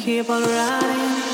keep on riding.